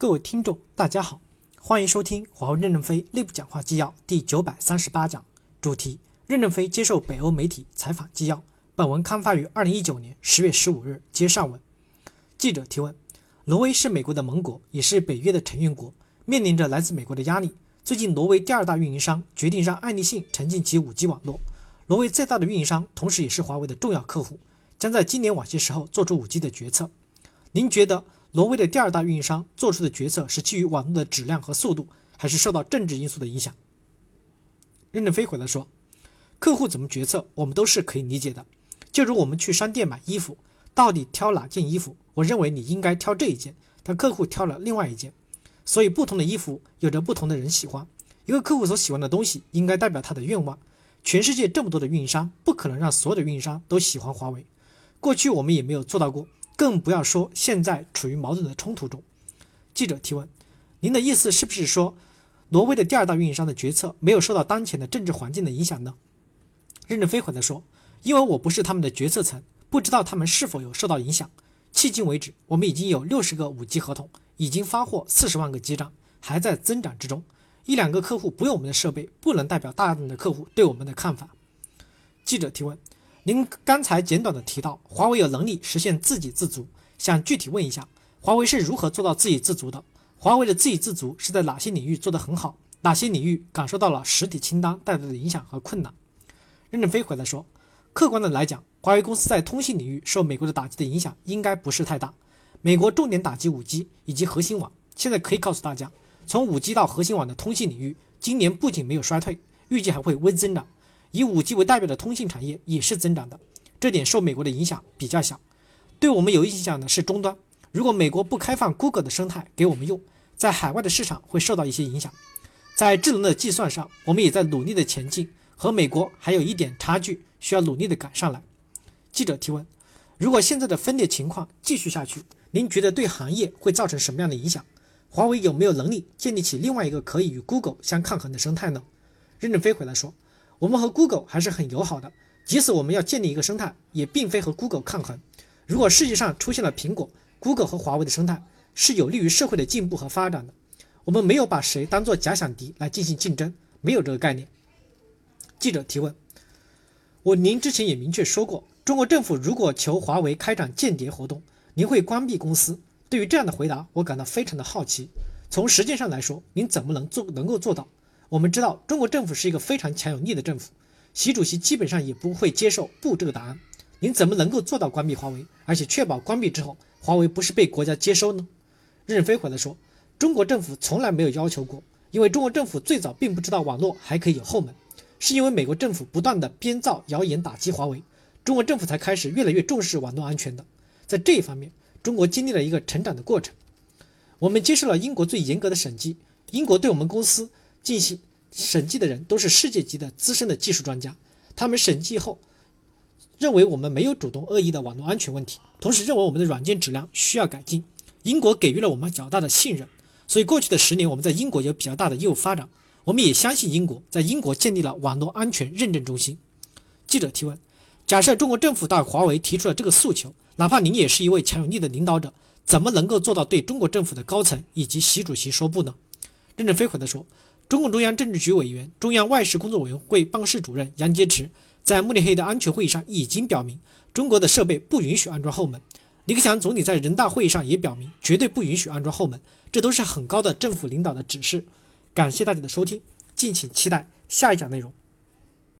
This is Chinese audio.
各位听众，大家好，欢迎收听华为任正非内部讲话纪要第九百三十八讲，主题：任正非接受北欧媒体采访纪要。本文刊发于二零一九年十月十五日，接上文。记者提问：挪威是美国的盟国，也是北约的成员国，面临着来自美国的压力。最近，挪威第二大运营商决定让爱立信沉浸其五 G 网络。挪威最大的运营商，同时也是华为的重要客户，将在今年晚些时候做出五 G 的决策。您觉得？挪威的第二大运营商做出的决策是基于网络的质量和速度，还是受到政治因素的影响？任正非回答说：“客户怎么决策，我们都是可以理解的。就如我们去商店买衣服，到底挑哪件衣服？我认为你应该挑这一件，但客户挑了另外一件。所以不同的衣服有着不同的人喜欢。一个客户所喜欢的东西，应该代表他的愿望。全世界这么多的运营商，不可能让所有的运营商都喜欢华为。过去我们也没有做到过。”更不要说现在处于矛盾的冲突中。记者提问：您的意思是不是说，挪威的第二大运营商的决策没有受到当前的政治环境的影响呢？任正非回答说：因为我不是他们的决策层，不知道他们是否有受到影响。迄今为止，我们已经有六十个五 G 合同，已经发货四十万个基站，还在增长之中。一两个客户不用我们的设备，不能代表大量的客户对我们的看法。记者提问。您刚才简短的提到华为有能力实现自给自足，想具体问一下，华为是如何做到自给自足的？华为的自给自足是在哪些领域做得很好？哪些领域感受到了实体清单带来的影响和困难？任正非回答说，客观的来讲，华为公司在通信领域受美国的打击的影响应该不是太大。美国重点打击 5G 以及核心网，现在可以告诉大家，从 5G 到核心网的通信领域，今年不仅没有衰退，预计还会微增长。以五 G 为代表的通信产业也是增长的，这点受美国的影响比较小。对我们有影响的是终端。如果美国不开放 Google 的生态给我们用，在海外的市场会受到一些影响。在智能的计算上，我们也在努力的前进，和美国还有一点差距，需要努力的赶上来。记者提问：如果现在的分裂情况继续下去，您觉得对行业会造成什么样的影响？华为有没有能力建立起另外一个可以与 Google 相抗衡的生态呢？任正非回答说。我们和 Google 还是很友好的，即使我们要建立一个生态，也并非和 Google 抗衡。如果世界上出现了苹果、Google 和华为的生态，是有利于社会的进步和发展的。我们没有把谁当做假想敌来进行竞争，没有这个概念。记者提问：我您之前也明确说过，中国政府如果求华为开展间谍活动，您会关闭公司。对于这样的回答，我感到非常的好奇。从实践上来说，您怎么能做能够做到？我们知道，中国政府是一个非常强有力的政府，习主席基本上也不会接受不这个答案。您怎么能够做到关闭华为，而且确保关闭之后，华为不是被国家接收呢？任正非回答说，中国政府从来没有要求过，因为中国政府最早并不知道网络还可以有后门，是因为美国政府不断的编造谣言打击华为，中国政府才开始越来越重视网络安全的。在这一方面，中国经历了一个成长的过程。我们接受了英国最严格的审计，英国对我们公司。进行审计的人都是世界级的资深的技术专家，他们审计后认为我们没有主动恶意的网络安全问题，同时认为我们的软件质量需要改进。英国给予了我们较大的信任，所以过去的十年我们在英国有比较大的业务发展。我们也相信英国，在英国建立了网络安全认证中心。记者提问：假设中国政府到华为提出了这个诉求，哪怕您也是一位强有力的领导者，怎么能够做到对中国政府的高层以及习主席说不呢？任正非回答说。中共中央政治局委员、中央外事工作委员会办公室主任杨洁篪在慕尼黑的安全会议上已经表明，中国的设备不允许安装后门。李克强总理在人大会议上也表明，绝对不允许安装后门。这都是很高的政府领导的指示。感谢大家的收听，敬请期待下一讲内容。